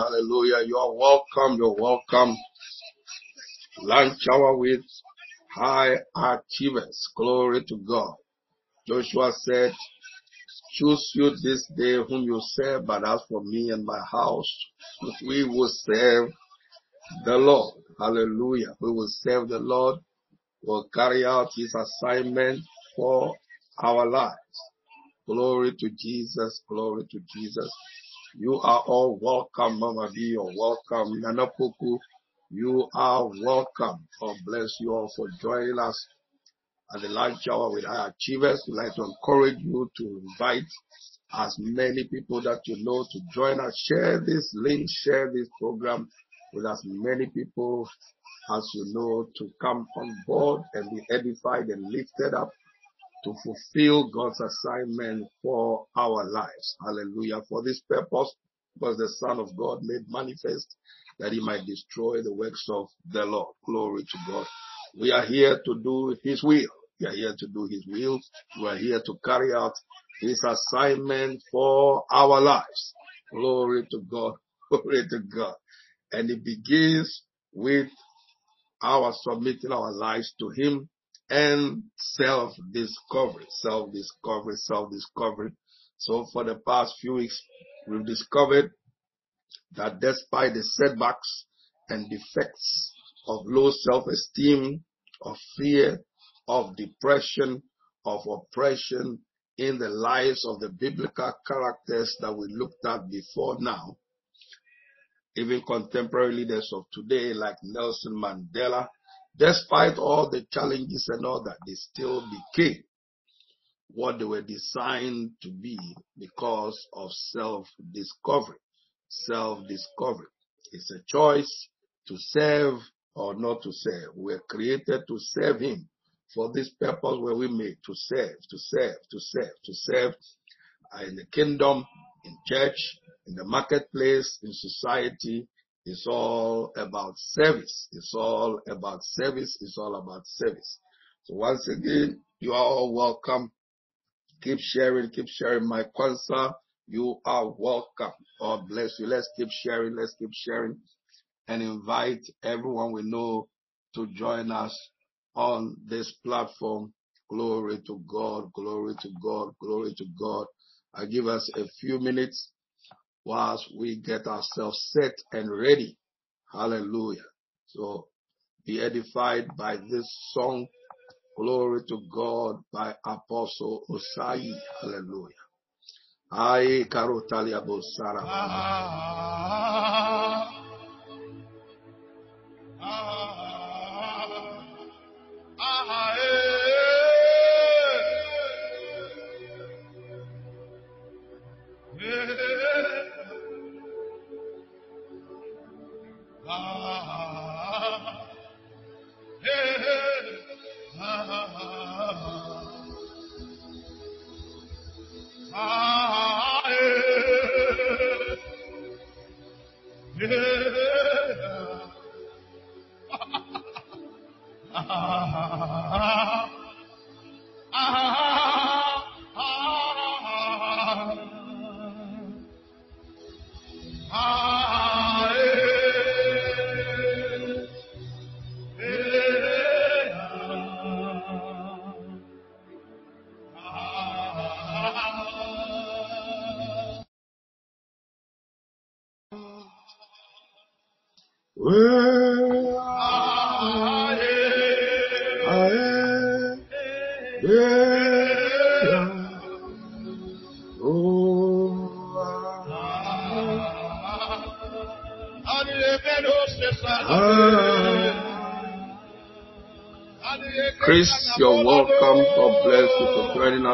hallelujah. You are welcome, you're welcome. Lunch hour with high achievers. Glory to God. Joshua said, choose you this day whom you serve, but as for me and my house, we will serve the Lord. Hallelujah. We will serve the Lord. We'll carry out his assignment for our lives. Glory to Jesus. Glory to Jesus. You are all welcome, Mama B. You're welcome. Nana Poku, you are welcome. God bless you all for joining us at the lunch hour with our achievers. We'd like to encourage you to invite as many people that you know to join us. Share this link, share this program with as many people as you know to come on board and be edified and lifted up to fulfill God's assignment for our lives. Hallelujah. For this purpose was the Son of God made manifest that he might destroy the works of the Lord. Glory to God. We are here to do his will. We are here to do his will. We are here to carry out his assignment for our lives. Glory to God. Glory to God. And it begins with our submitting our lives to him and self-discovery, self-discovery, self-discovery. So for the past few weeks, we've discovered that despite the setbacks and defects of low self-esteem, of fear, of depression, of oppression in the lives of the biblical characters that we looked at before now, even contemporary leaders of today like Nelson Mandela, despite all the challenges and all that, they still became what they were designed to be because of self-discovery. Self-discovery. It's a choice to serve or not to serve. We're created to serve Him. For this purpose were we made to serve, to serve, to serve, to serve in the kingdom, in church, in the marketplace, in society, it's all about service. It's all about service. It's all about service. So once again, you are all welcome. Keep sharing, keep sharing my concert. You are welcome. God bless you. Let's keep sharing. Let's keep sharing and invite everyone we know to join us on this platform. Glory to God. Glory to God. Glory to God. I give us a few minutes whilst we get ourselves set and ready. Hallelujah. So be edified by this song. Glory to God by Apostle Osai. Hallelujah. Ai karotalia bosara. Ah,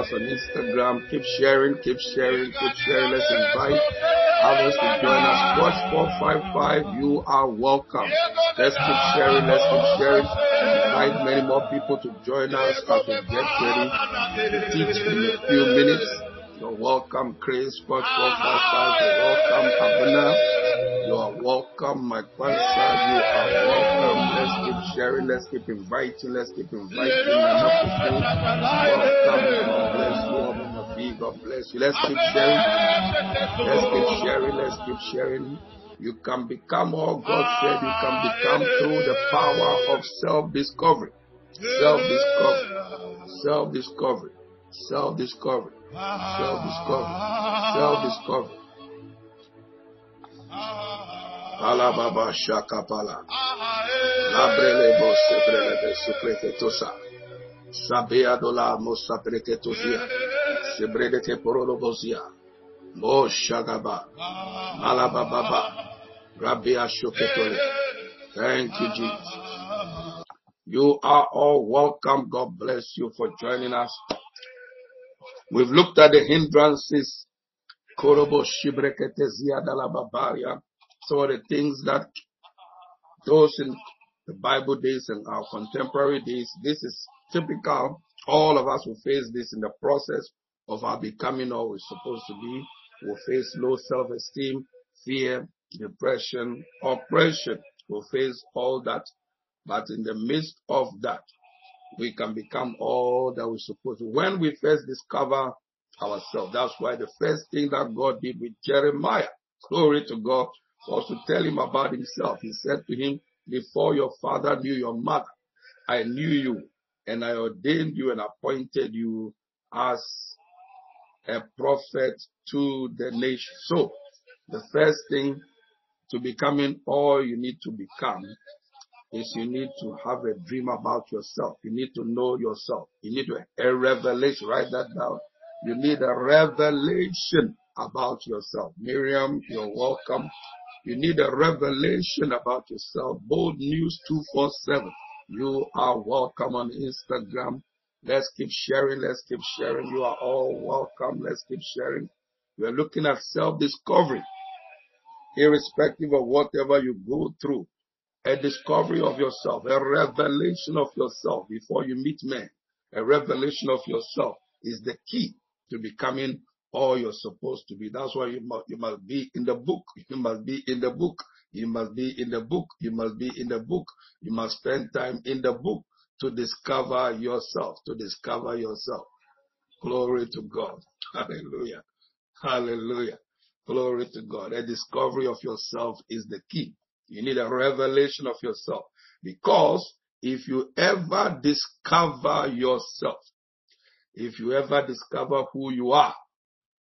us on Instagram. Keep sharing, keep sharing, keep sharing. Let's invite others to join us. Watch 455, you are welcome. Let's keep sharing, let's keep sharing. Invite many more people to join us as we get ready to teach in a few minutes. You're welcome, Chris. Watch 455, you're welcome, Abuna. You are welcome, my Kwanzaa. You are welcome. Let's keep sharing. Let's keep inviting. Let's keep inviting. God bless you. God bless you. Let's keep sharing. Let's keep sharing. Let's keep sharing. You can become all God said you can become through the power of self-discovery. Self-discovery. Self-discovery. Self-discovery. Self-discovery. Self-discovery. Alababa shakapala. Eh. Labrele bo sebrele be suprefetosa. Sabea dola mo sapreketosia. Eh. Sebrele ke porolo bozia. Mo shagaba. Ah. Malababa. Rabia shoketole. Eh. Thank you, ah. Jesus. You are all welcome. God bless you for joining us. We've looked at the hindrances. Korobo shibreketezia dalababaria. Of the things that those in the Bible days and our contemporary days, this is typical. All of us will face this in the process of our becoming all we're supposed to be. We'll face low self-esteem, fear, depression, oppression. We'll face all that. But in the midst of that, we can become all that we're supposed to. When we first discover ourselves, that's why the first thing that God did with Jeremiah, glory to God, was to tell him about himself. He said to him, before your father knew your mother, I knew you and I ordained you and appointed you as a prophet to the nation. So the first thing to becoming all you need to become is you need to have a dream about yourself. You need to know yourself. You need to, a revelation. Write that down. You need a revelation about yourself. Miriam, you're welcome. You need a revelation about yourself. Bold News 247. You are welcome on Instagram. Let's keep sharing. Let's keep sharing. You are all welcome. Let's keep sharing. We're looking at self-discovery. Irrespective of whatever you go through, a discovery of yourself, a revelation of yourself before you meet men. A revelation of yourself is the key to becoming all you're supposed to be. That's why you must, you must be in the book. You must be in the book. You must be in the book. You must be in the book. You must spend time in the book to discover yourself, to discover yourself. Glory to God. Hallelujah. Hallelujah. Glory to God. A discovery of yourself is the key. You need a revelation of yourself because if you ever discover yourself, if you ever discover who you are,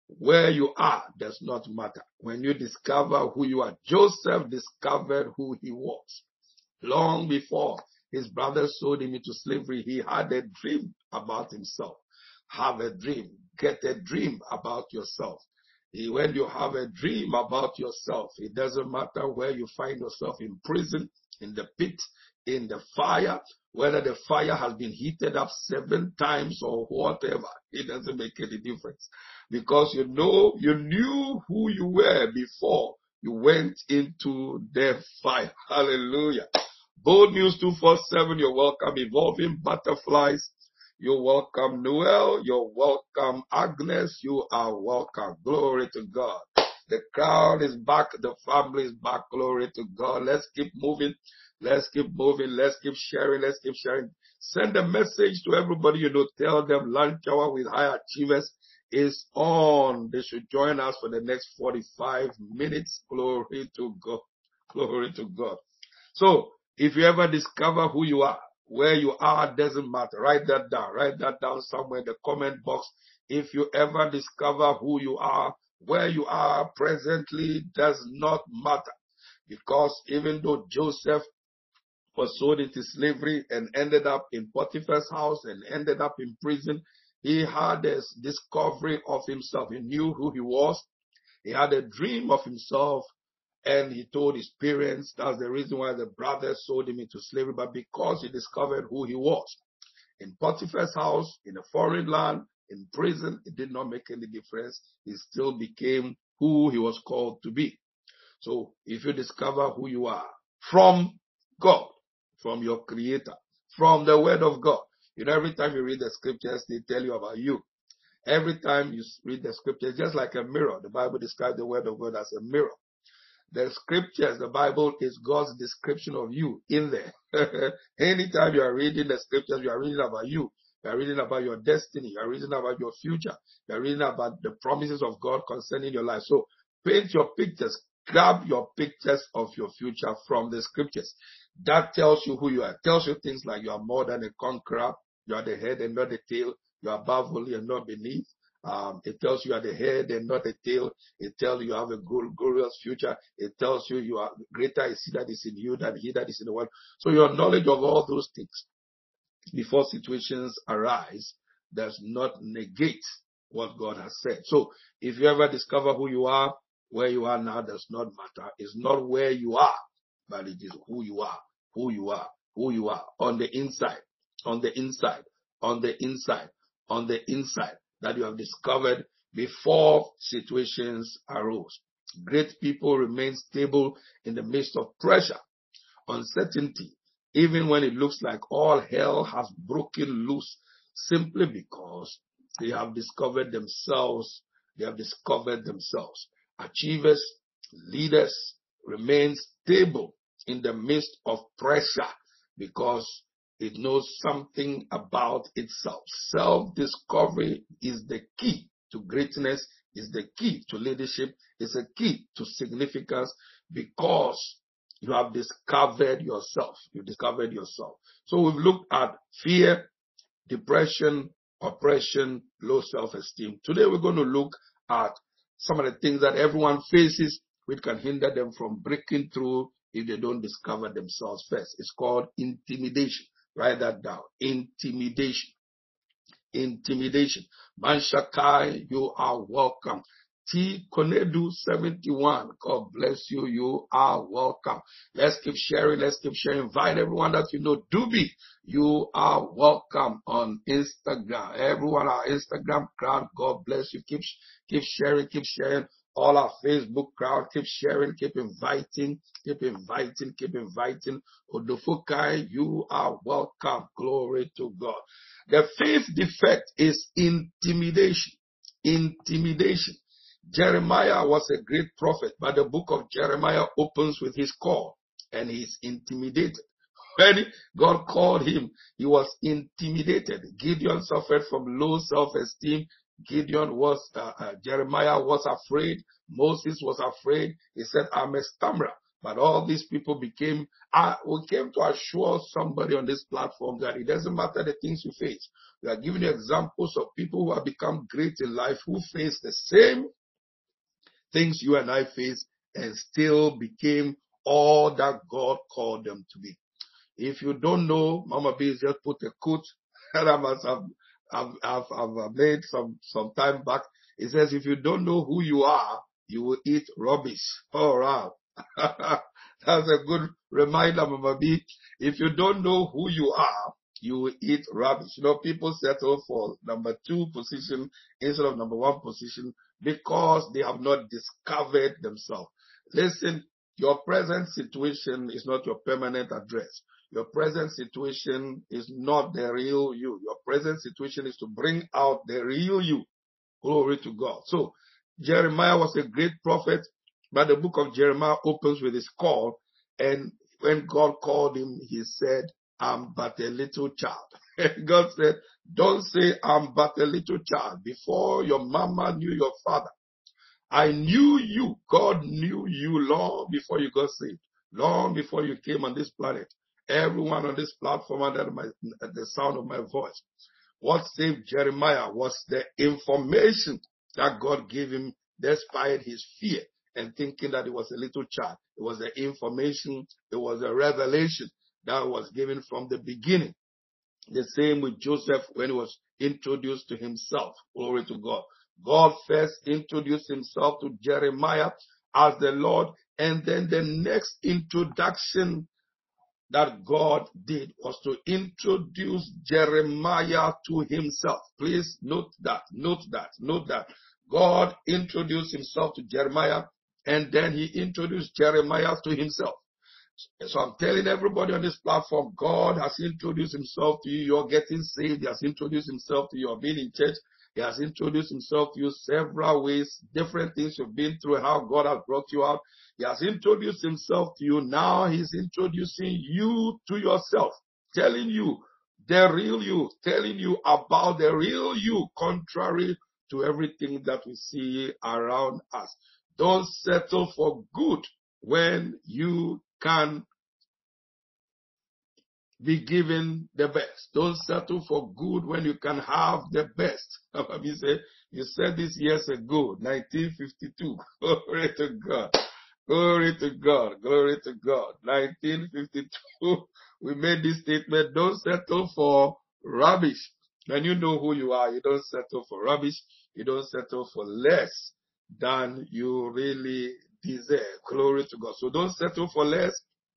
where you are does not matter. When you discover who you are, Joseph discovered who he was. Long before his brothers sold him into slavery, he had a dream about himself. Have a dream. Get a dream about yourself. When you have a dream about yourself, it doesn't matter where you find yourself in prison, in the pit, in the fire, whether the fire has been heated up seven times or whatever, it doesn't make any difference. Because you know, you knew who you were before you went into the fire. Hallelujah. Bold News 247, you're welcome. Evolving Butterflies, you're welcome. Noel, you're welcome. Agnes, you are welcome. Glory to God. The crowd is back. The family is back. Glory to God. Let's keep moving. Let's keep moving. Let's keep sharing. Let's keep sharing. Send a message to everybody you know. Tell them lunch hour with high achievers is on. They should join us for the next 45 minutes. Glory to God. Glory to God. So if you ever discover who you are, where you are doesn't matter. Write that down. Write that down somewhere in the comment box. If you ever discover who you are, where you are presently does not matter. Because even though Joseph was sold into slavery and ended up in Potiphar's house and ended up in prison, he had this discovery of himself. He knew who he was. He had a dream of himself and he told his parents that's the reason why the brothers sold him into slavery, but because he discovered who he was. In Potiphar's house, in a foreign land, in prison, it did not make any difference. He still became who he was called to be. So if you discover who you are from God, from your creator, from the word of God, you know, every time you read the scriptures, they tell you about you. Every time you read the scriptures, just like a mirror, the Bible describes the word of God as a mirror. The scriptures, the Bible is God's description of you in there. Anytime you are reading the scriptures, you are reading about you. You are reading about your destiny. You are reading about your future. You are reading about the promises of God concerning your life. So paint your pictures. grab your pictures of your future from the scriptures. That tells you who you are. tells you things like you are more than a conqueror. You are the head and not the tail. You are above only and not beneath. Um, it tells you are the head and not the tail. It tells you you have a glorious future. It tells you you are greater is he that is in you than he that is in the world. So your knowledge of all those things before situations arise does not negate what God has said. So if you ever discover who you are, where you are now does not matter. It's not where you are, but it is who you are, who you are, who you are on the inside, on the inside, on the inside, on the inside that you have discovered before situations arose. Great people remain stable in the midst of pressure, uncertainty, even when it looks like all hell has broken loose simply because they have discovered themselves. They have discovered themselves. Achievers, leaders remain stable in the midst of pressure because it knows something about itself. Self-discovery is the key to greatness, is the key to leadership, is a key to significance because you have discovered yourself. You discovered yourself. So we've looked at fear, depression, oppression, low self-esteem. Today we're going to look at some of the things that everyone faces which can hinder them from breaking through if they don't discover themselves first. It's called intimidation. Write that down. Intimidation. Intimidation. Manshakai, you are welcome. T Konedu 71. God bless you. You are welcome. Let's keep sharing. Let's keep sharing. Invite everyone that you know. Doobie, you are welcome on Instagram. Everyone our Instagram crowd. God bless you. Keep, keep sharing. Keep sharing. All our Facebook crowd. Keep sharing. Keep inviting. Keep inviting. Keep inviting. Odofukai, you are welcome. Glory to God. The fifth defect is intimidation. Intimidation. Jeremiah was a great prophet, but the book of Jeremiah opens with his call and he's intimidated. When God called him, he was intimidated. Gideon suffered from low self-esteem. Gideon was, uh, uh, Jeremiah was afraid. Moses was afraid. He said, I'm a stammerer. But all these people became, uh, we came to assure somebody on this platform that it doesn't matter the things you face. We are giving examples of people who have become great in life who face the same things you and I face and still became all that God called them to be. If you don't know, Mama B just put a quote that I must have, have, I've, I've made some, some time back. It says, if you don't know who you are, you will eat rubbish. Oh, All right. That's a good reminder, Mama B. If you don't know who you are, you will eat rubbish. You know, people settle for number two position instead of number one position because they have not discovered themselves. Listen, your present situation is not your permanent address. Your present situation is not the real you. Your present situation is to bring out the real you. Glory to God. So Jeremiah was a great prophet, but the book of Jeremiah opens with his call. And when God called him, he said, I'm but a little child. God said, don't say I'm but a little child. Before your mama knew your father, I knew you. God knew you long before you got saved, long before you came on this planet. Everyone on this platform under my, the sound of my voice. What saved Jeremiah was the information that God gave him despite his fear and thinking that it was a little child. It was the information, it was a revelation that was given from the beginning. The same with Joseph when he was introduced to himself. Glory to God. God first introduced himself to Jeremiah as the Lord, and then the next introduction that God did was to introduce Jeremiah to himself. Please note that, note that, note that. God introduced himself to Jeremiah and then he introduced Jeremiah to himself. So I'm telling everybody on this platform, God has introduced himself to you. You're getting saved. He has introduced himself to you. You're being in church. He has introduced himself to you several ways, different things you've been through, how God has brought you out. He has introduced himself to you. Now he's introducing you to yourself, telling you the real you, telling you about the real you, contrary to everything that we see around us. Don't settle for good when you can be given the best. Don't settle for good when you can have the best. you said, you said this years ago, 1952. Glory to God. Glory to God. Glory to God. 1952. We made this statement. Don't settle for rubbish. When you know who you are, you don't settle for rubbish. You don't settle for less than you really deserve. Glory to God. So don't settle for less.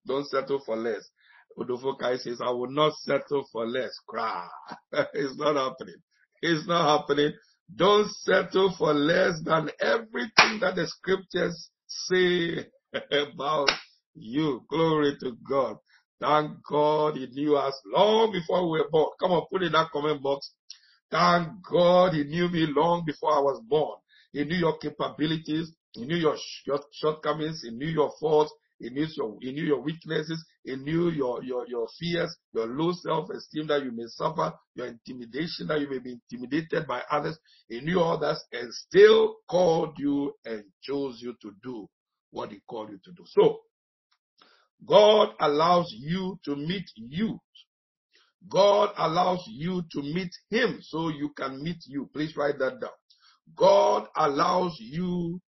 Don't settle for less. Odofo Kai says, I will not settle for less. Cry. it's not happening. It's not happening. Don't settle for less than everything that the scriptures say about you. Glory to God. Thank God he knew us long before we were born. Come on, put in that comment box. Thank God he knew me long before I was born. He knew your capabilities. He knew your, your shortcomings. He knew your faults. He knew your, he knew your weaknesses. He knew your, your, your fears, your low self-esteem that you may suffer, your intimidation that you may be intimidated by others. He knew all that and still called you and chose you to do what he called you to do. So, God allows you to meet you. God allows you to meet him so you can meet you. Please write that down. God allows you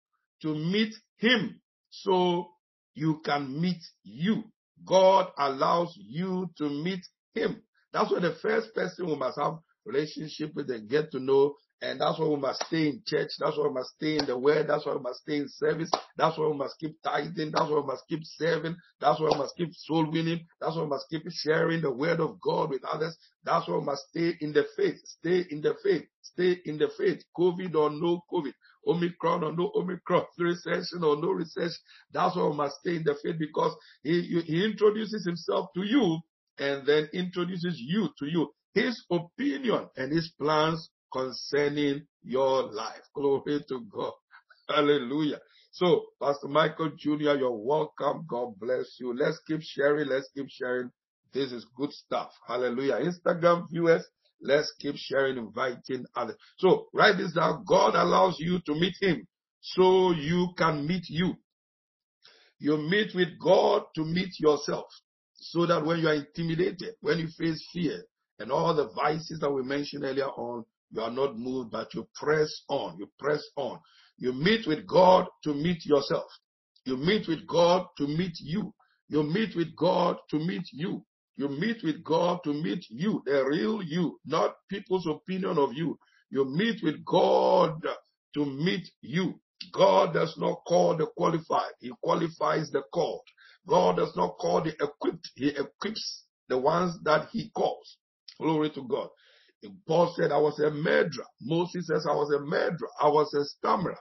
to meet him so you can meet you. God allows you to meet him. That's why the first person we must have relationship with and get to know. And that's why we must stay in church. That's why we must stay in the word. That's why we must stay in service. That's why we must keep tithing. That's why we must keep serving. That's why we must keep soul winning. That's why we must keep sharing the word of God with others. That's why we must stay in the faith. Stay in the faith. Stay in the faith. COVID or no COVID. Omicron or no Omicron, recession or no recession. That's why we must stay in the faith because he, he introduces himself to you and then introduces you to you. His opinion and his plans concerning your life. Glory to God. Hallelujah. So, Pastor Michael Jr., you're welcome. God bless you. Let's keep sharing. Let's keep sharing. This is good stuff. Hallelujah. Instagram viewers, let's keep sharing, inviting others. So, write this down. God allows you to meet him so you can meet you. You meet with God to meet yourself so that when you are intimidated, when you face fear and all the vices that we mentioned earlier on, you are not moved, but you press on. You press on. You meet with God to meet yourself. You meet with God to meet you. You meet with God to meet you. You meet with God to meet you, the real you, not people's opinion of you. You meet with God to meet you. God does not call the qualified. He qualifies the called. God does not call the equipped. He equips the ones that he calls. Glory to God. Paul said, I was a murderer. Moses says, I was a murderer. I was a stammerer.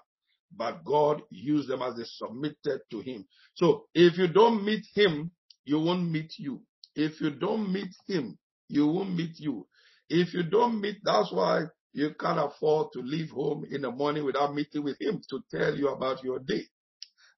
But God used them as they submitted to him. So if you don't meet him, you won't meet you. If you don't meet him, you won't meet you. If you don't meet, that's why you can't afford to leave home in the morning without meeting with him to tell you about your day.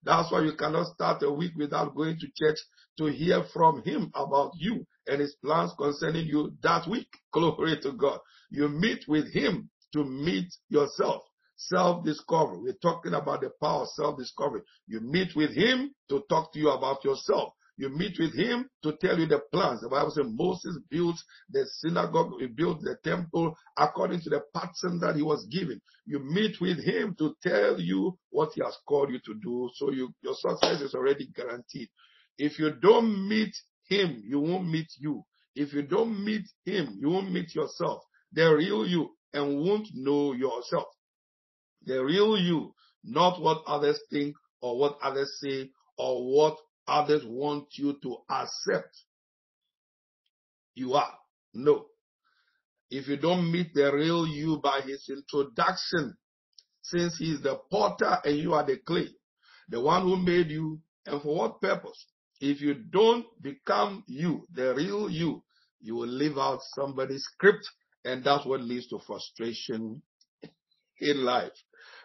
That's why you cannot start a week without going to church to hear from him about you and his plans concerning you that week. Glory to God. You meet with him to meet yourself. Self-discovery. We're talking about the power of self-discovery. You meet with him to talk to you about yourself. You meet with him to tell you the plans. The Bible says Moses built the synagogue, he built the temple according to the pattern that he was given. You meet with him to tell you what he has called you to do. So you, your success is already guaranteed. If you don't meet him, you won't meet you. If you don't meet him, you won't meet yourself. The real you and won't know yourself. The real you, not what others think or what others say or what others want you to accept you are. No. If you don't meet the real you by his introduction, since he is the potter and you are the clay, the one who made you, and for what purpose? If you don't become you, the real you, you will live out somebody's script, and that's what leads to frustration in life.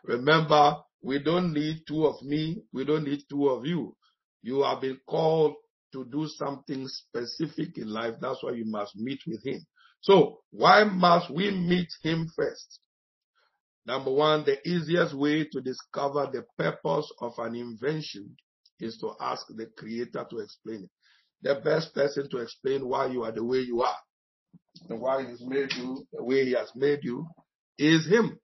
Remember, we don't need two of me, we don't need two of you. You have been called to do something specific in life. That's why you must meet with him. So why must we meet him first? Number one, the easiest way to discover the purpose of an invention is to ask the creator to explain it. The best person to explain why you are the way you are and why he's made you the way he has made you is him.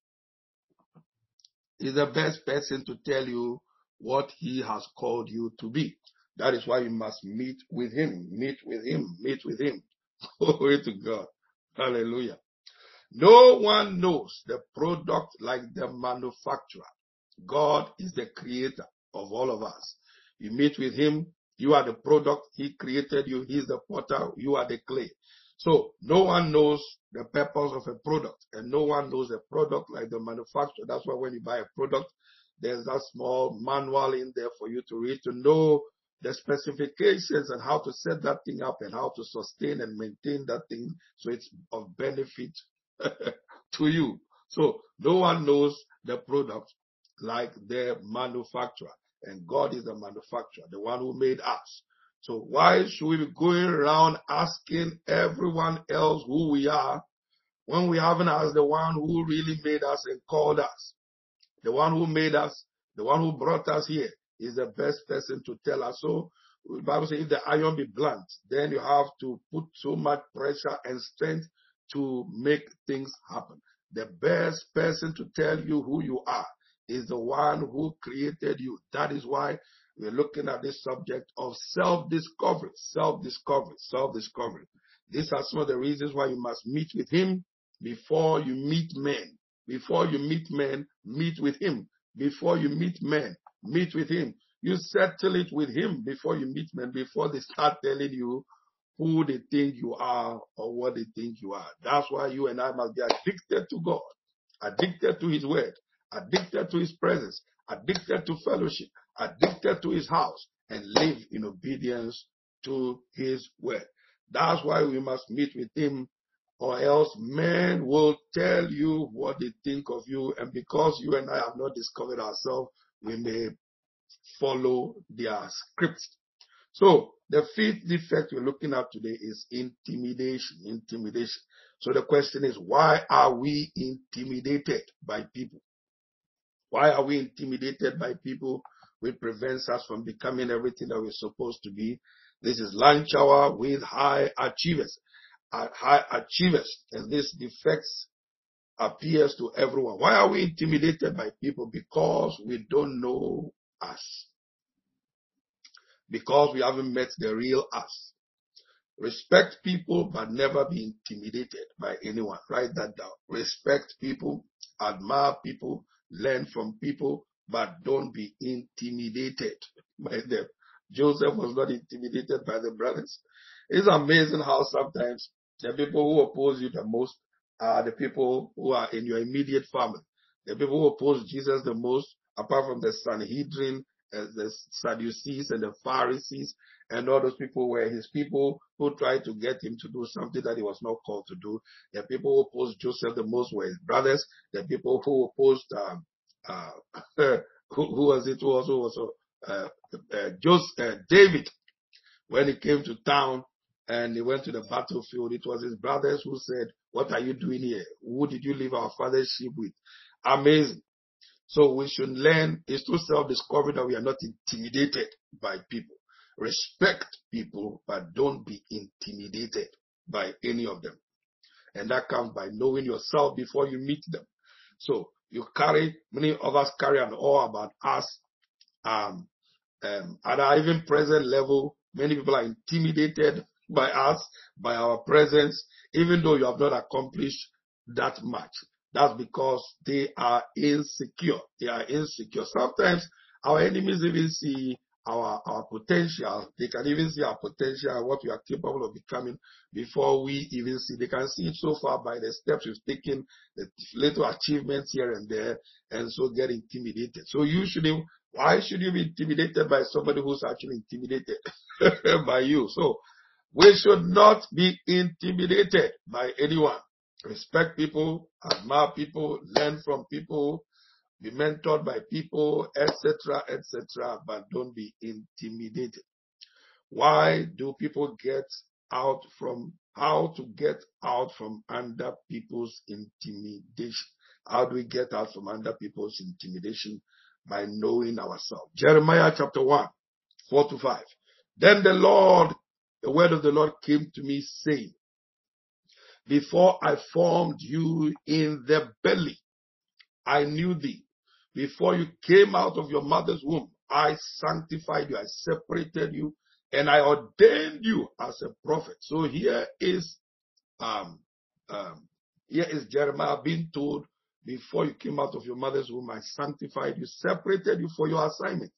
He's the best person to tell you what he has called you to be. That is why you must meet with him, meet with him, meet with him. Glory to God. Hallelujah. No one knows the product like the manufacturer. God is the creator of all of us. You meet with him, you are the product, he created you, he's the potter, you are the clay. So no one knows the purpose of a product and no one knows a product like the manufacturer. That's why when you buy a product, there's a small manual in there for you to read to know the specifications and how to set that thing up and how to sustain and maintain that thing so it's of benefit to you. So no one knows the product like the manufacturer and God is the manufacturer, the one who made us. So why should we be going around asking everyone else who we are when we haven't asked the one who really made us and called us? The one who made us, the one who brought us here is the best person to tell us. So the Bible says if the iron be blunt, then you have to put so much pressure and strength to make things happen. The best person to tell you who you are is the one who created you. That is why we're looking at this subject of self-discovery, self-discovery, self-discovery. These are some of the reasons why you must meet with him before you meet men. Before you meet men, meet with him. Before you meet men, meet with him. You settle it with him before you meet men, before they start telling you who they think you are or what they think you are. That's why you and I must be addicted to God, addicted to his word, addicted to his presence, addicted to fellowship, addicted to his house, and live in obedience to his word. That's why we must meet with him, or else men will tell you what they think of you, and because you and I have not discovered ourselves, we may follow their scripts. So the fifth defect we're looking at today is intimidation. Intimidation. So the question is, why are we intimidated by people? Why are we intimidated by people? Which prevents us from becoming everything that we're supposed to be. This is lunch hour with high achievers. Uh, high achievers. And this defects appears to everyone. Why are we intimidated by people? Because we don't know us. Because we haven't met the real us. Respect people, but never be intimidated by anyone. Write that down. Respect people, admire people, learn from people, but don't be intimidated by them. Joseph was not intimidated by the brothers. It's amazing how sometimes the people who oppose you the most are the people who are in your immediate family. The people who oppose Jesus the most, apart from the Sanhedrin, uh, the Sadducees and the Pharisees, and all those people were his people who tried to get him to do something that he was not called to do. The people who opposed Joseph the most were his brothers. The people who opposed um, uh, who, who, was it? Who also was uh, uh, Joseph, uh, David when he came to town and he went to the battlefield. It was his brothers who said, "What are you doing here? Who did you leave our father's sheep with?" Amazing. So we should learn is through self-discovery that we are not intimidated by people. Respect people, but don't be intimidated by any of them. And that comes by knowing yourself before you meet them. So you carry, many of us carry an awe about us. Um, um, at our even present level, many people are intimidated by us, by our presence, even though you have not accomplished that much. That's because they are insecure. They are insecure. Sometimes our enemies even see our, our potential. They can even see our potential what we are capable of becoming before we even see. They can see it so far by the steps we've taken, the little achievements here and there, and so get intimidated. So you shouldn't, why should you be intimidated by somebody who's actually intimidated by you? So we should not be intimidated by anyone. Respect people, admire people, learn from people, be mentored by people, etc., etc., but don't be intimidated. Why do people get out from how to get out from under people's intimidation? How do we get out from under people's intimidation? By knowing ourselves. Jeremiah chapter 1, 4 to 5. Then the Lord, the word of the Lord came to me saying, Before I formed you in the belly, I knew thee. Before you came out of your mother's womb, I sanctified you, I separated you, and I ordained you as a prophet. So here is um, um, here is Jeremiah being told, before you came out of your mother's womb, I sanctified you, separated you for your assignment.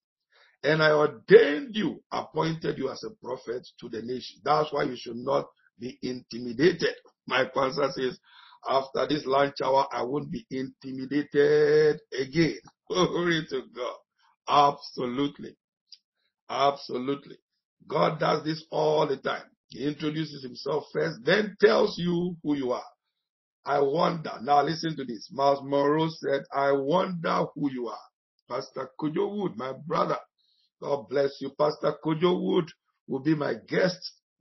And I ordained you, appointed you as a prophet to the nation. That's why you should not be intimidated. My pastor says, after this lunch hour, I won't be intimidated again. Glory to God. Absolutely. Absolutely. God does this all the time. He introduces himself first, then tells you who you are. I wonder. Now listen to this. Myles Munroe said, I wonder who you are. Pastor Kojo Wood, my brother. God bless you. Pastor Kojo Wood will be my guest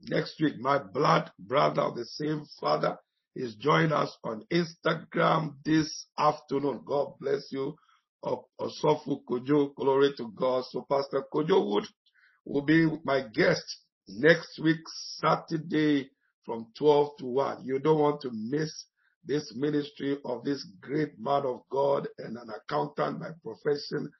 next week. My blood brother of the same father is joining us on Instagram this afternoon. God bless you. Osofu Kojo, glory to God. So Pastor Kojo Wood will be my guest next week, Saturday from 12 to 1. You don't want to miss this ministry of this great man of God and an accountant by profession.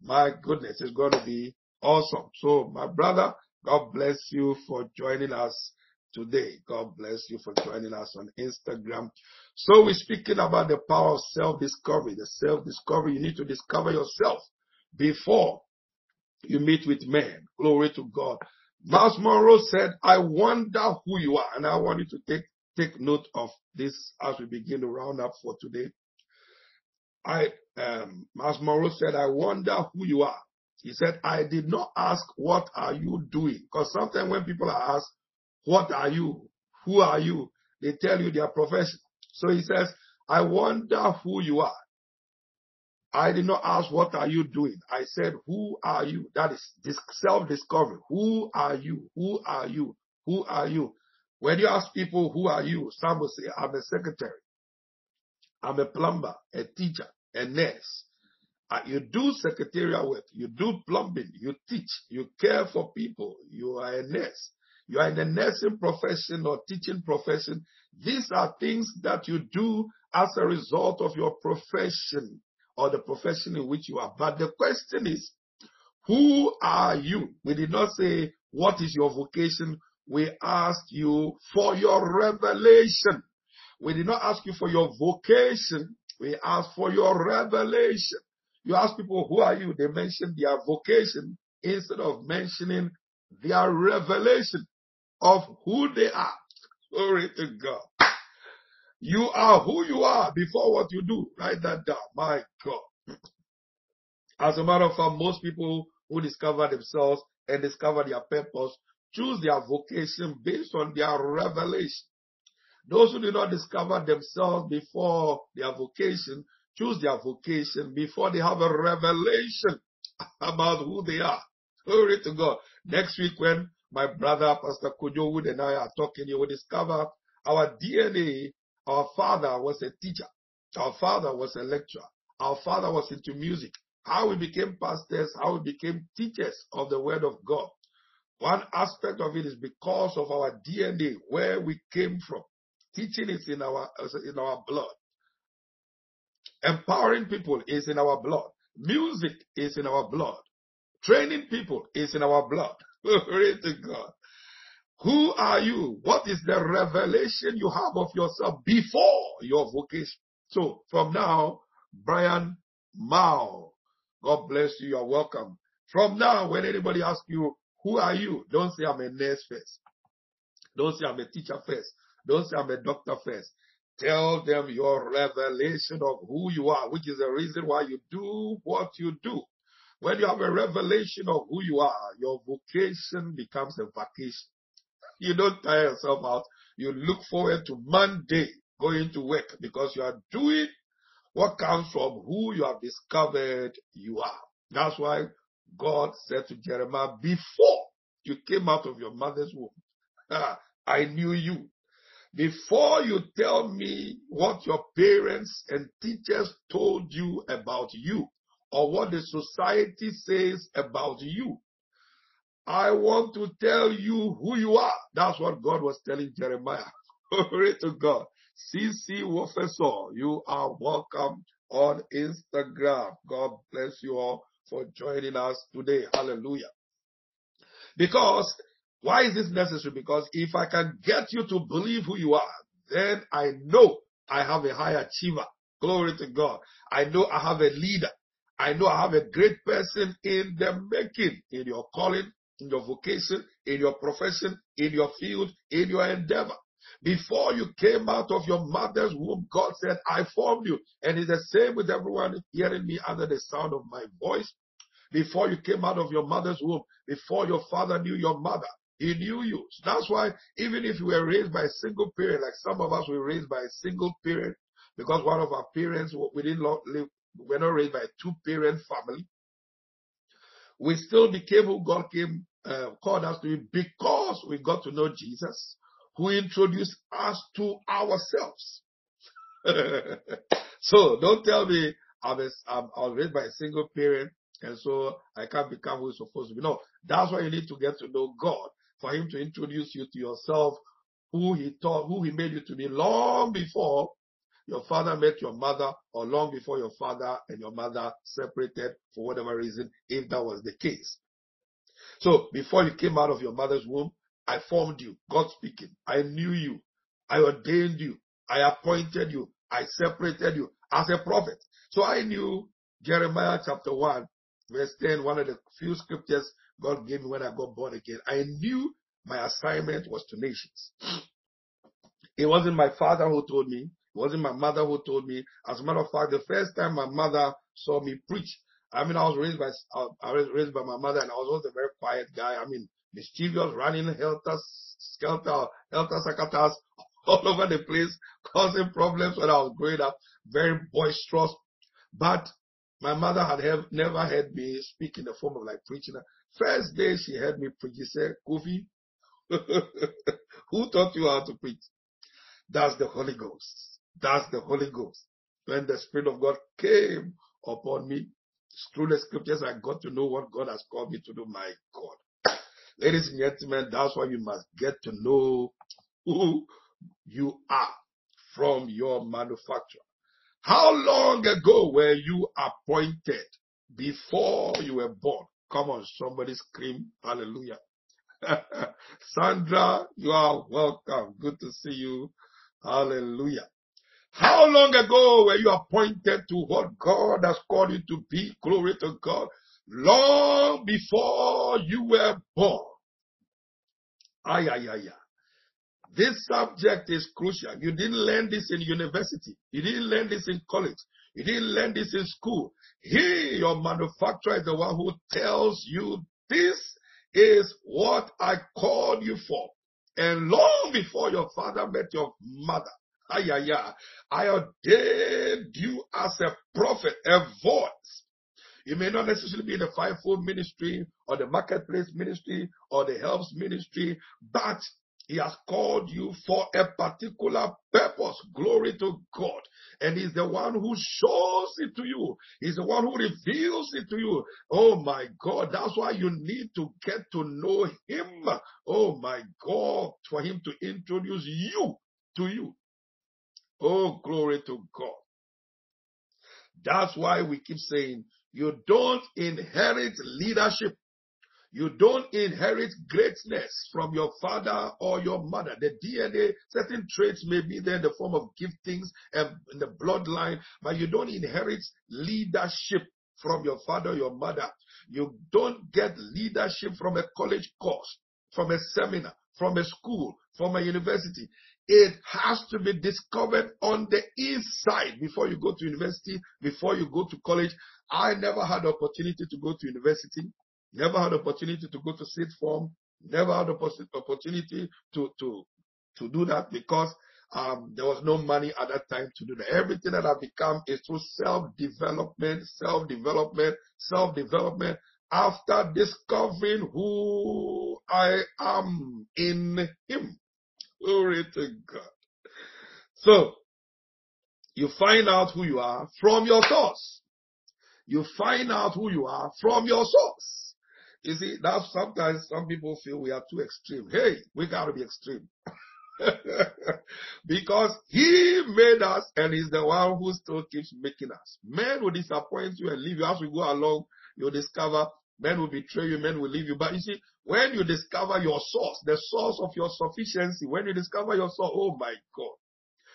My goodness, it's going to be awesome. So, my brother, God bless you for joining us today. God bless you for joining us on Instagram. So, we're speaking about the power of self discovery. The self discovery, you need to discover yourself before you meet with men. Glory to God. Myles Munroe said, I wonder who you are. And I want you to take, take note of this as we begin to round up for today. I, um, Myles Munroe said, I wonder who you are. He said, I did not ask, what are you doing? Because sometimes when people are asked, what are you? Who are you? They tell you their profession. So he says, I wonder who you are. I did not ask, what are you doing? I said, who are you? That is this self-discovery. Who are you? Who are you? Who are you? When you ask people, who are you? Some will say, I'm a secretary. I'm a plumber, a teacher, a nurse. Uh, you do secretarial work. You do plumbing. You teach. You care for people. You are a nurse. You are in the nursing profession or teaching profession. These are things that you do as a result of your profession or the profession in which you are. But the question is, who are you? We did not say, what is your vocation? We asked you for your revelation. We did not ask you for your vocation. We asked for your revelation. You ask people, who are you? They mention their vocation instead of mentioning their revelation of who they are. Glory to God. You are who you are before what you do. Write that down. My God. As a matter of fact, most people who discover themselves and discover their purpose choose their vocation based on their revelation. Those who do not discover themselves before their vocation choose their vocation before they have a revelation about who they are. Glory to God. Next week when my brother Pastor Kojo Wood and I are talking, you will discover our DNA our father was a teacher. Our father was a lecturer. Our father was into music. How we became pastors, how we became teachers of the word of God. One aspect of it is because of our DNA, where we came from. Teaching is in our, in our blood. Empowering people is in our blood. Music is in our blood. Training people is in our blood. Glory to God. Who are you? What is the revelation you have of yourself before your vocation? So from now, Brian Mao, God bless you. You're welcome. From now, when anybody asks you, who are you? Don't say I'm a nurse first. Don't say I'm a teacher first. Don't say I'm a doctor first. Tell them your revelation of who you are, which is the reason why you do what you do. When you have a revelation of who you are, your vocation becomes a vacation. You don't tire yourself out. You look forward to Monday going to work because you are doing what comes from who you have discovered you are. That's why God said to Jeremiah, before you came out of your mother's womb, I knew you. Before you tell me what your parents and teachers told you about you or what the society says about you, I want to tell you who you are. That's what God was telling Jeremiah. Glory to God. CC Professor, you are welcome on Instagram. God bless you all for joining us today. Hallelujah. Because why is this necessary? Because if I can get you to believe who you are, then I know I have a high achiever. Glory to God. I know I have a leader. I know I have a great person in the making, in your calling, in your vocation, in your profession, in your field, in your endeavor. Before you came out of your mother's womb, God said, I formed you. And it's the same with everyone hearing me under the sound of my voice. Before you came out of your mother's womb, before your father knew your mother, he knew you. That's why even if you were raised by a single parent, like some of us were raised by a single parent, because one of our parents, we didn't live, we were not raised by a two-parent family, we still became who God came, uh, called us to be because we got to know Jesus, who introduced us to ourselves. so don't tell me I'm a, I'm, I was raised by a single parent and so I can't become who is supposed to be. No, that's why you need to get to know God for Him to introduce you to yourself, who He taught, who He made you to be long before your father met your mother, or long before your father and your mother separated for whatever reason, if that was the case. So before you came out of your mother's womb, I formed you, God speaking. I knew you. I ordained you. I appointed you. I separated you as a prophet. So I knew Jeremiah chapter 1, verse 10, one of the few scriptures God gave me when I got born again. I knew my assignment was to nations. It wasn't my father who told me. It wasn't my mother who told me. As a matter of fact, the first time my mother saw me preach, I mean, I was raised by I was raised by my mother, and I was always a very quiet guy. I mean, mischievous, running helter skelter, helter skelter all over the place, causing problems when I was growing up. Very boisterous, but my mother had have, never heard me speak in the form of like preaching. First day she heard me preach, she said, Kofi, who taught you how to preach? That's the Holy Ghost. That's the Holy Ghost. When the Spirit of God came upon me, through the scriptures, I got to know what God has called me to do. My God. Ladies and gentlemen, that's why you must get to know who you are from your manufacturer. How long ago were you appointed before you were born? Come on, somebody scream hallelujah. Sandra, you are welcome. Good to see you. Hallelujah. How long ago were you appointed to what God has called you to be? Glory to God. Long before you were born. Ay, ay, ay, ay. This subject is crucial. You didn't learn this in university. You didn't learn this in college. You didn't learn this in school. He, your manufacturer, is the one who tells you this is what I called you for. And long before your father met your mother, ay, I ordained you as a prophet, a voice. You may not necessarily be the fivefold ministry or the marketplace ministry or the helps ministry, but he has called you for a particular purpose. Glory to God. And He's the one who shows it to you. He's the one who reveals it to you. Oh my God. That's why you need to get to know Him. Oh my God. For Him to introduce you to you. Oh, glory to God. That's why we keep saying you don't inherit leadership you don't inherit greatness from your father or your mother. The DNA, certain traits may be there in the form of giftings and in the bloodline, but you don't inherit leadership from your father or your mother. You don't get leadership from a college course, from a seminar, from a school, from a university. It has to be discovered on the inside before you go to university, before you go to college. I never had opportunity to go to university. Never had opportunity to go to sixth form. Never had the opportunity to to to do that because um, there was no money at that time to do that. Everything that I've become is through self-development, self-development, self-development. After discovering who I am in Him. Glory to God. So, you find out who you are from your source. You find out who you are from your source. You see, now sometimes some people feel we are too extreme. Hey, we gotta be extreme. because he made us and he's the one who still keeps making us. Men will disappoint you and leave you as we go along. You'll discover men will betray you, men will leave you. But you see, when you discover your source, the source of your sufficiency, when you discover your source, oh my God,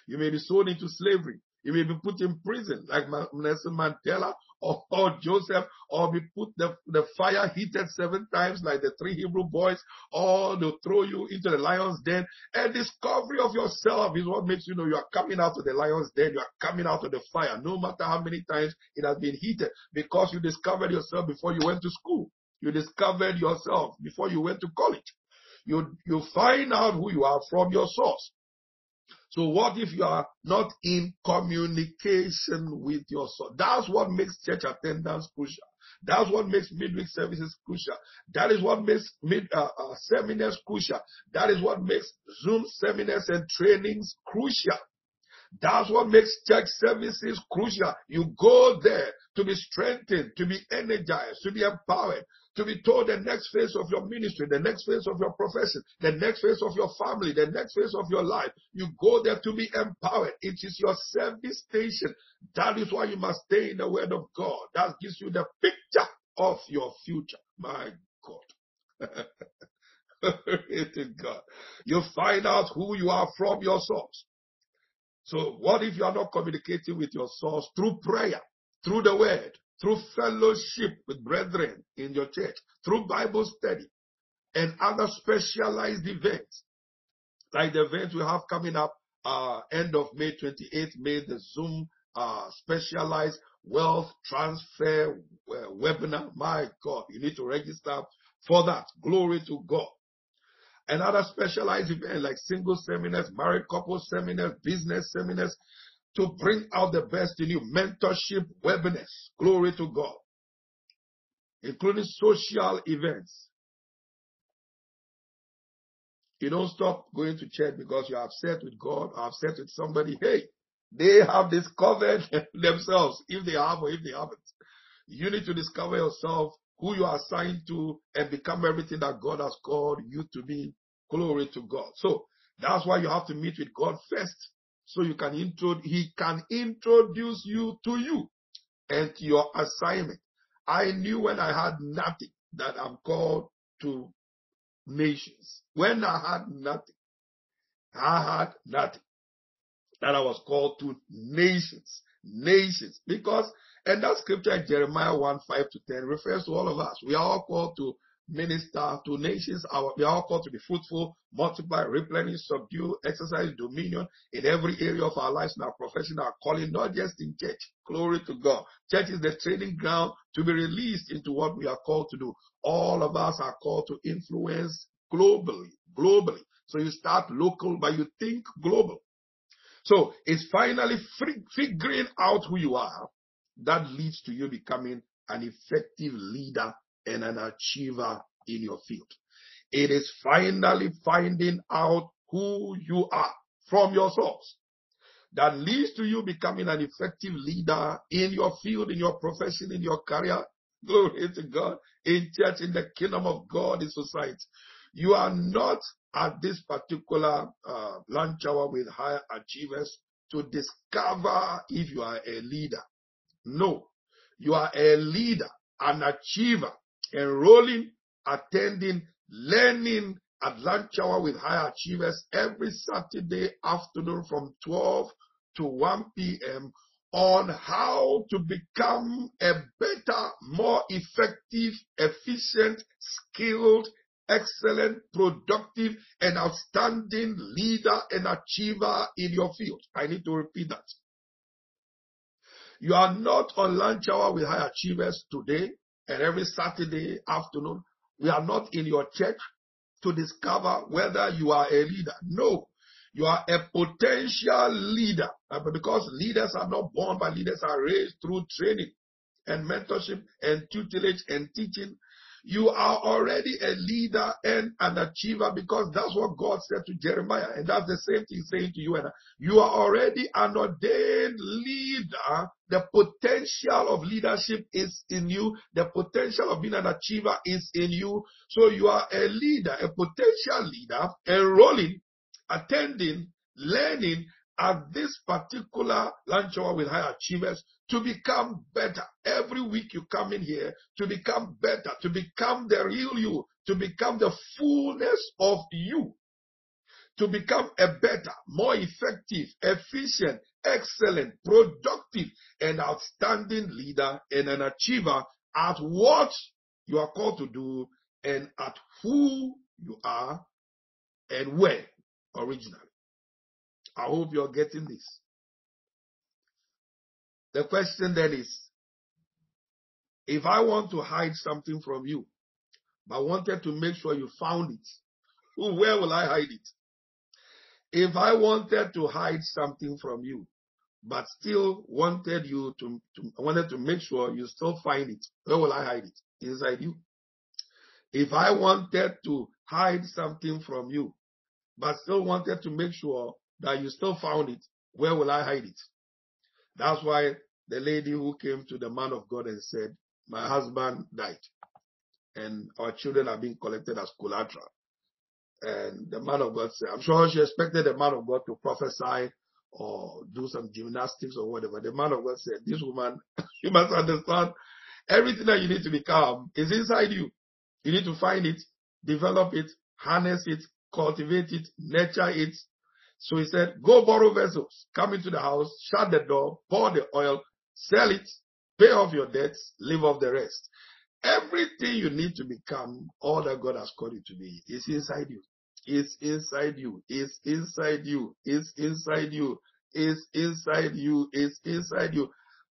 you may be sold into slavery. You may be put in prison like Nelson Mandela or, or, oh, oh, Joseph, oh, or be put the, the fire heated seven times like the three Hebrew boys, or they'll throw you into the lion's den. A discovery of yourself is what makes you know you are coming out of the lion's den, you are coming out of the fire, no matter how many times it has been heated, because you discovered yourself before you went to school. You discovered yourself before you went to college. You, you find out who you are from your source. So what if you are not in communication with your soul? That's what makes church attendance crucial. That's what makes midweek services crucial. That is what makes mid, uh, uh, seminars crucial. That is what makes Zoom seminars and trainings crucial. That's what makes church services crucial. You go there to be strengthened, to be energized, to be empowered, to be told the next phase of your ministry, the next phase of your profession, the next phase of your family, the next phase of your life. You go there to be empowered. It is your service station. That is why you must stay in the word of God. That gives you the picture of your future. My God. God. You find out who you are from your source. So what if you are not communicating with your source through prayer, through the word, through fellowship with brethren in your church, through Bible study and other specialized events, like the event we have coming up uh, end of May 28th, May the Zoom uh, specialized wealth transfer uh, webinar. My God, you need to register for that. Glory to God. Another specialized event like single seminars, married couple seminars, business seminars, to bring out the best in you. Mentorship webinars. Glory to God. Including social events. You don't stop going to church because you're upset with God or upset with somebody. Hey, they have discovered themselves, if they have or if they haven't. You need to discover yourself, who you are assigned to, and become everything that God has called you to be. Glory to God. So that's why you have to meet with God first so you can intro, he can introduce you to you and your assignment. I knew when I had nothing that I'm called to nations. When I had nothing, I had nothing that I was called to nations. Nations. Because, and that scripture Jeremiah 1 5 to 10 refers to all of us. We are all called to minister to nations. Our, we are all called to be fruitful, multiply, replenish, subdue, exercise dominion in every area of our lives, in our profession, our calling, not just in church. Glory to God. Church is the training ground to be released into what we are called to do. All of us are called to influence globally, globally. So you start local, but you think global. So it's finally figuring out who you are that leads to you becoming an effective leader and an achiever in your field. It is finally finding out who you are from your source that leads to you becoming an effective leader in your field, in your profession, in your career. Glory to God. In church, in the kingdom of God, in society. You are not at this particular uh, lunch hour with higher achievers to discover if you are a leader. No, you are a leader, an achiever enrolling, attending, learning at lunch hour with high achievers every Saturday afternoon from 12 to 1 p.m. on how to become a better, more effective, efficient, skilled, excellent, productive, and outstanding leader and achiever in your field. I need to repeat that. You are not on lunch hour with high achievers today and every Saturday afternoon, we are not in your church to discover whether you are a leader. No, you are a potential leader. Uh, because leaders are not born, but leaders are raised through training and mentorship and tutelage and teaching. You are already a leader and an achiever because that's what God said to Jeremiah. And that's the same thing saying to you and I. You are already an ordained leader. The potential of leadership is in you. The potential of being an achiever is in you. So you are a leader, a potential leader, enrolling, attending, learning at this particular lunch hour with high achievers to become better. Every week you come in here to become better, to become the real you, to become the fullness of you, to become a better, more effective, efficient, excellent, productive, and outstanding leader and an achiever at what you are called to do and at who you are and where originally. I hope you're getting this. The question then is, if I want to hide something from you, but wanted to make sure you found it, where will I hide it? If I wanted to hide something from you, but still wanted you to, to wanted to make sure you still find it, where will I hide it? Inside you. If I wanted to hide something from you, but still wanted to make sure that you still found it, where will I hide it? That's why the lady who came to the man of God and said, My husband died, and our children are being collected as collateral. And the man of God said, I'm sure she expected the man of God to prophesy or do some gymnastics or whatever. The man of God said, This woman, you must understand, everything that you need to become is inside you. You need to find it, develop it, harness it, cultivate it, nurture it, so he said, go borrow vessels, come into the house, shut the door, pour the oil, sell it, pay off your debts, live off the rest. Everything you need to become all that God has called you to be is inside you. Is inside you. Is inside you. Is inside you. Is inside you. Is inside you.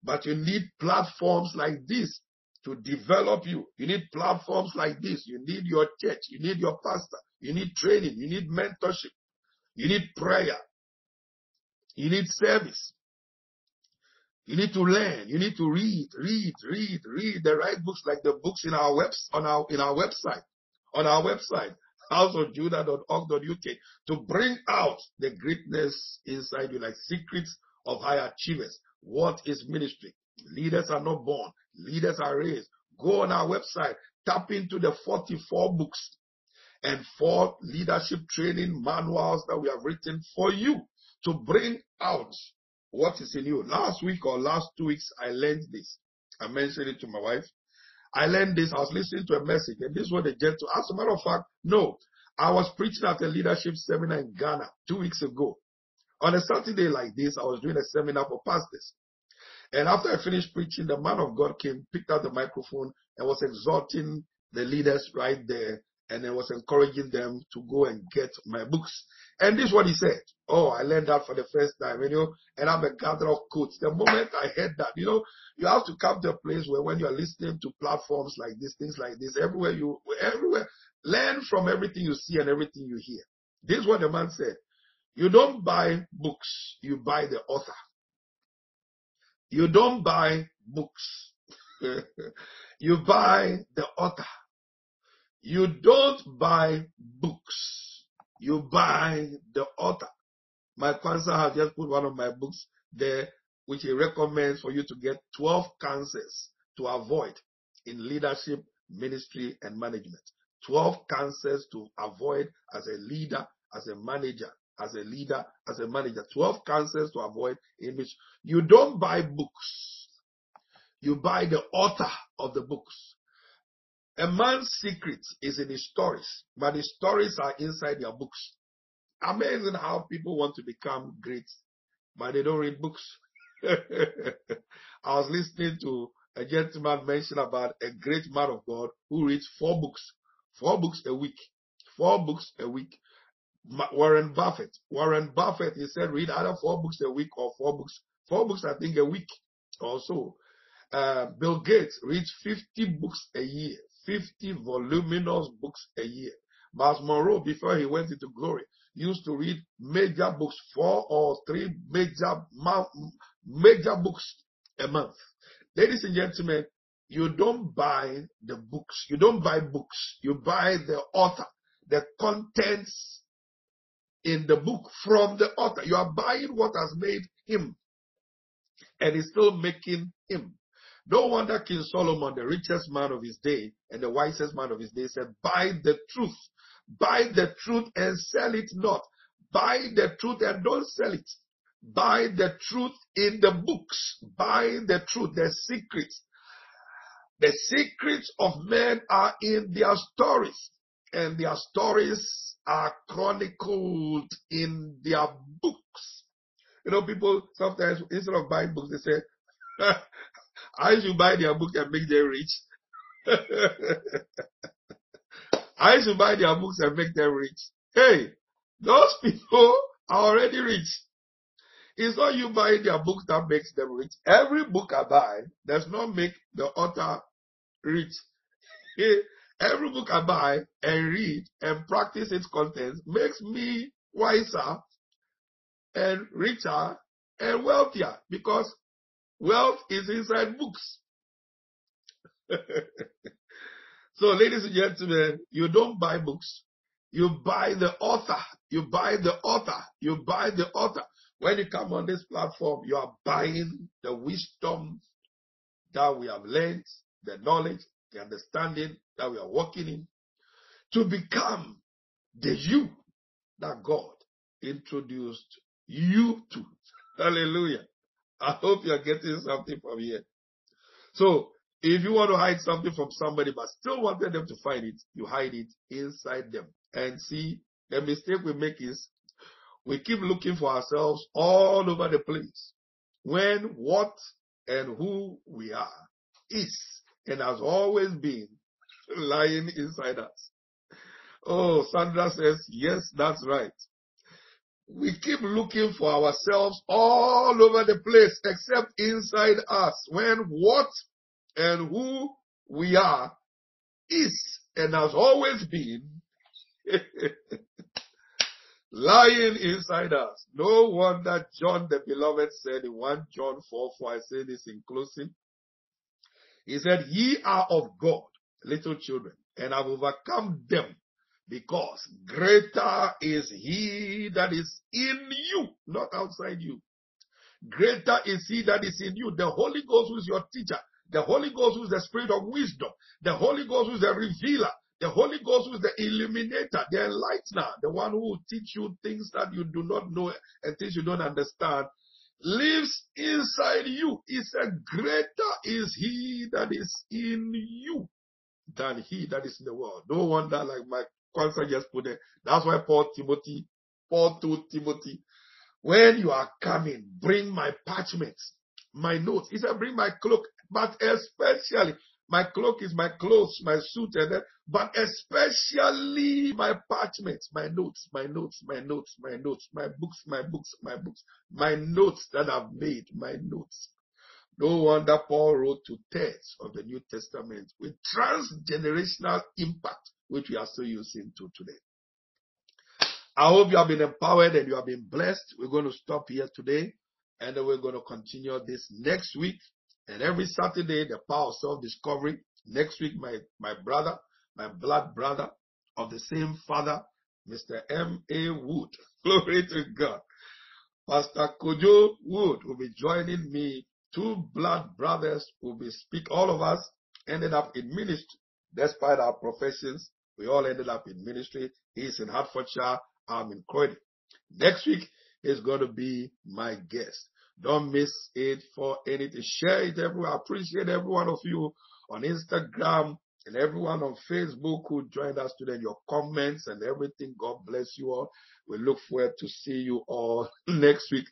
But you need platforms like this to develop you. You need platforms like this. You need your church. You need your pastor. You need training. You need mentorship. You need prayer. You need service. You need to learn. You need to read, read, read, read the right books like the books in our webs on our in our website. On our website, houseofjudah.org.uk, to bring out the greatness inside you, like secrets of high achievers. What is ministry? Leaders are not born, leaders are raised. Go on our website, tap into the 44 books and four leadership training manuals that we have written for you to bring out what is in you. Last week or last two weeks, I learned this. I mentioned it to my wife. I learned this. I was listening to a message, and this is what they get to. As a matter of fact, no, I was preaching at a leadership seminar in Ghana two weeks ago. On a Saturday like this, I was doing a seminar for pastors. And after I finished preaching, the man of God came, picked up the microphone, and was exhorting the leaders right there and I was encouraging them to go and get my books. And this is what he said. Oh, I learned that for the first time, you know, and I'm a gatherer of quotes. The moment I heard that, you know, you have to come to a place where when you're listening to platforms like this, things like this, everywhere you, everywhere, learn from everything you see and everything you hear. This is what the man said. You don't buy books, you buy the author. You don't buy books. you buy the author. You don't buy books. You buy the author. My sponsor has just put one of my books there, which he recommends for you to get 12 cancers to avoid in leadership, ministry, and management. 12 cancers to avoid as a leader, as a manager, as a leader, as a manager. 12 cancers to avoid in which you don't buy books. You buy the author of the books. A man's secret is in his stories, but his stories are inside their books. Amazing how people want to become great, but they don't read books. I was listening to a gentleman mention about a great man of God who reads four books, four books a week, four books a week. Warren Buffett, Warren Buffett, he said read either four books a week or four books, four books I think a week or so. Uh, Bill Gates reads 50 books a year. 50 voluminous books a year. Myles Munroe, before he went into glory, used to read major books, four or three major, major books a month. Ladies and gentlemen, you don't buy the books. You don't buy books. You buy the author, the contents in the book from the author. You are buying what has made him and is still making him. No wonder King Solomon, the richest man of his day and the wisest man of his day, said, Buy the truth. Buy the truth and sell it not. Buy the truth and don't sell it. Buy the truth in the books. Buy the truth, the secrets. The secrets of men are in their stories, and their stories are chronicled in their books. You know, people sometimes, instead of buying books, they say, I should buy their book and make them rich. I should buy their books and make them rich. Hey, those people are already rich. It's not you buying their books that makes them rich. Every book I buy does not make the author rich. Every book I buy and read and practice its contents makes me wiser and richer and wealthier because wealth is inside books. so, ladies and gentlemen, you don't buy books. You buy the author. You buy the author. You buy the author. When you come on this platform, you are buying the wisdom that we have learned, the knowledge, the understanding that we are walking in to become the you that God introduced you to. Hallelujah. I hope you're getting something from here. So, if you want to hide something from somebody but still wanted them to find it, you hide it inside them. And see, the mistake we make is we keep looking for ourselves all over the place when what and who we are is and has always been lying inside us. Oh, Sandra says, yes, that's right. We keep looking for ourselves all over the place except inside us when what and who we are is and has always been lying inside us. No wonder John the beloved said in 1 John 4 4, I say this inclusive. He said, Ye are of God, little children, and have overcome them, because greater is he that is in you, not outside you. Greater is he that is in you. The Holy Ghost who is your teacher. The Holy Ghost who is the spirit of wisdom. The Holy Ghost who is the revealer. The Holy Ghost who is the illuminator, the enlightener, the one who will teach you things that you do not know and things you don't understand, lives inside you. He said, Greater is he that is in you than he that is in the world. No wonder, like my concert just put it. That's why Paul Timothy, Paul told Timothy, when you are coming, bring my parchments, my notes. He said, bring my cloak, but especially my cloak is my clothes, my suit, and then, but especially my parchments, my notes, my notes, my notes, my notes, my books, my books, my books, my notes that I've made, my notes. No wonder Paul wrote to thirds of the New Testament with transgenerational impact, which we are still using to today. I hope you have been empowered and you have been blessed. We're going to stop here today and then we're going to continue this next week. And every Saturday, the power of self-discovery. Next week, my, my brother, my blood brother of the same father, Mr. M.A. Wood. Glory to God. Pastor Kojo Wood will be joining me. Two blood brothers will be speak. All of us ended up in ministry. Despite our professions, we all ended up in ministry. He's in Hertfordshire. I'm in Croydon. Next week is going to be my guest. Don't miss it for anything. Share it everywhere. I appreciate every one of you on Instagram and everyone on Facebook who joined us today. Your comments and everything. God bless you all. We look forward to see you all next week.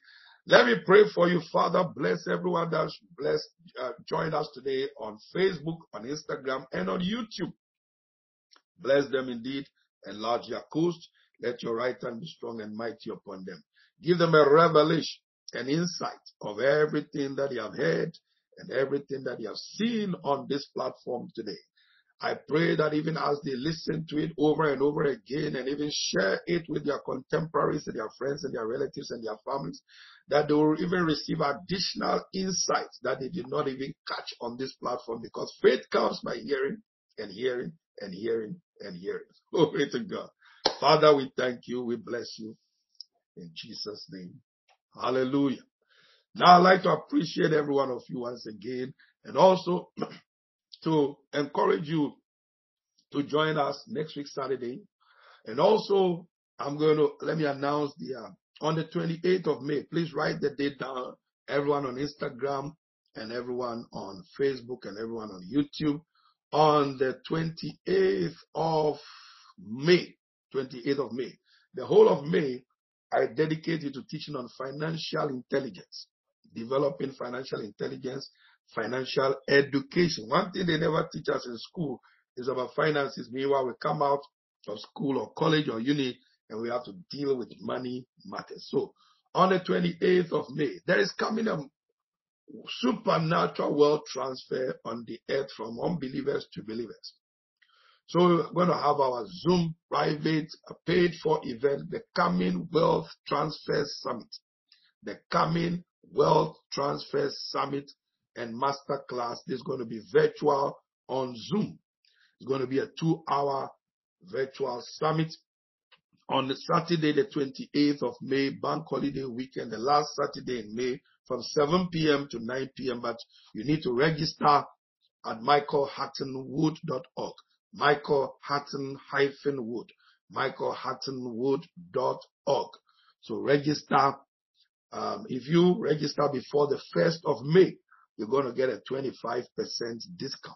Let me pray for you, Father. Bless everyone that's blessed, uh, joined us today on Facebook, on Instagram, and on YouTube. Bless them indeed. Enlarge your coast. Let your right hand be strong and mighty upon them. Give them a revelation an insight of everything that you have heard and everything that you have seen on this platform today. I pray that even as they listen to it over and over again and even share it with their contemporaries and their friends and their relatives and their families, that they will even receive additional insights that they did not even catch on this platform because faith comes by hearing and hearing and hearing and hearing. Glory to God. Father, we thank you. We bless you in Jesus' name. Hallelujah. Now I'd like to appreciate every one of you once again and also to encourage you to join us next week Saturday. And also I'm going to let me announce the uh, on the 28th of May. Please write the date down. Everyone on Instagram and everyone on Facebook and everyone on YouTube on the 28th of May. 28th of May. The whole of May, I dedicate to teaching on financial intelligence, developing financial intelligence, financial education. One thing they never teach us in school is about finances. Meanwhile, we come out of school or college or uni and we have to deal with money matters. So on the 28th of May, there is coming a supernatural wealth transfer on the earth from unbelievers to believers. So we're going to have our Zoom private paid for event, the coming wealth transfer summit, the coming wealth transfer summit and master class. This is going to be virtual on Zoom. It's going to be a two hour virtual summit on the Saturday, the 28th of May, bank holiday weekend, the last Saturday in May from 7 p.m. to 9 p.m. But you need to register at michaelhuttonwood.org. Michael Hutton hyphen wood. michaelhuttonwood.org. So register. Um, if you register before the 1st of May, you're going to get a 25% discount.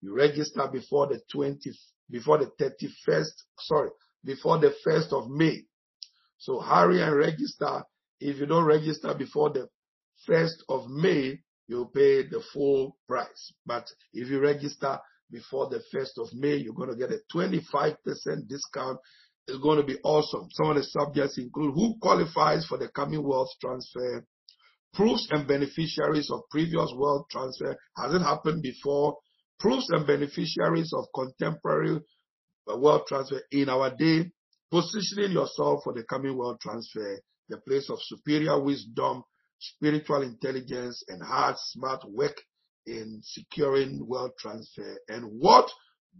You register before the 20, before the 31st, sorry, before the 1st of May. So hurry and register. If you don't register before the 1st of May, you'll pay the full price. But if you register before the 1st of May, you're going to get a 25% discount. It's going to be awesome. Some of the subjects include who qualifies for the coming wealth transfer, proofs and beneficiaries of previous wealth transfer. Has it happened before? Proofs and beneficiaries of contemporary wealth transfer in our day, positioning yourself for the coming wealth transfer, the place of superior wisdom, spiritual intelligence, and hard, smart work in securing wealth transfer. And what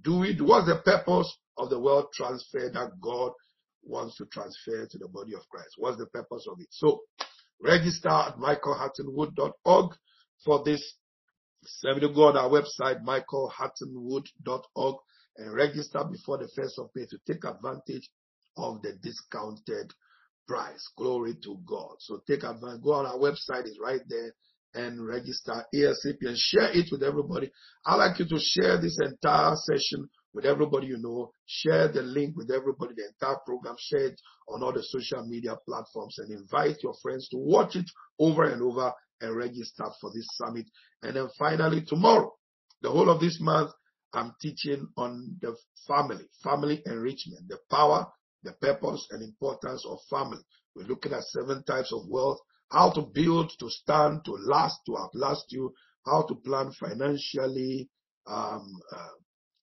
do we do? What's the purpose of the wealth transfer that God wants to transfer to the body of Christ? What's the purpose of it? So register at michaelhuttonwood.org for this. Send to go on our website, michaelhuttonwood.org and register before the first of May to take advantage of the discounted price. Glory to God. So take advantage. Go on our website, it's right there and register ASAP and share it with everybody. I'd like you to share this entire session with everybody you know. Share the link with everybody, the entire program. Share it on all the social media platforms and invite your friends to watch it over and over and register for this summit. And then finally, tomorrow, the whole of this month, I'm teaching on the family, family enrichment, the power, the purpose, and importance of family. We're looking at seven types of wealth, how to build, to stand, to last, to outlast you, how to plan financially, um, uh,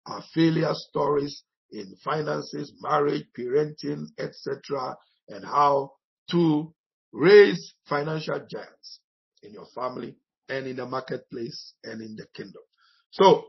our failure stories in finances, marriage, parenting, etc., and how to raise financial giants in your family and in the marketplace and in the kingdom. So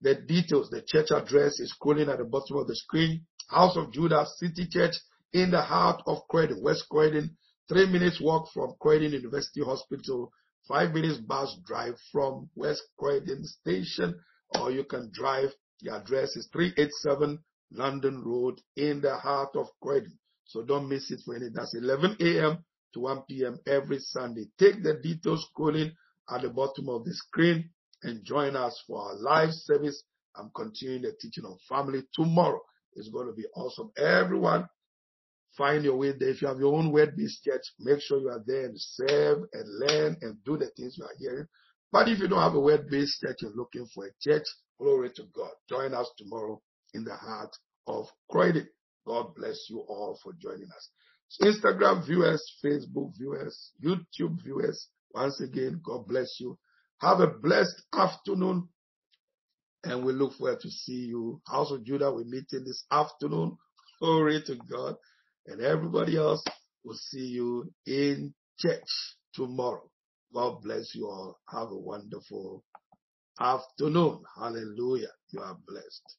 the details, the church address is scrolling at the bottom of the screen. House of Judah City Church in the heart of Croydon, West Croydon. Three minutes walk from Croydon University Hospital. Five minutes bus drive from West Croydon Station, or you can drive. The address is 387 London Road in the heart of Croydon. So don't miss it for any. That's 11 a.m. to 1 p.m. every Sunday. Take the details scrolling at the bottom of the screen and join us for our live service. I'm continuing the teaching on family tomorrow. It's going to be awesome. Everyone, find your way there. If you have your own word-based church, make sure you are there and serve and learn and do the things you are hearing. But if you don't have a word-based church, you're looking for a church, glory to God. Join us tomorrow in the heart of Croydon. God bless you all for joining us. Instagram viewers, Facebook viewers, YouTube viewers, once again, God bless you. Have a blessed afternoon And we look forward to see you. House of Judah, we're meeting this afternoon. Glory to God. And everybody else will see you in church tomorrow. God bless you all. Have a wonderful afternoon. Hallelujah. You are blessed.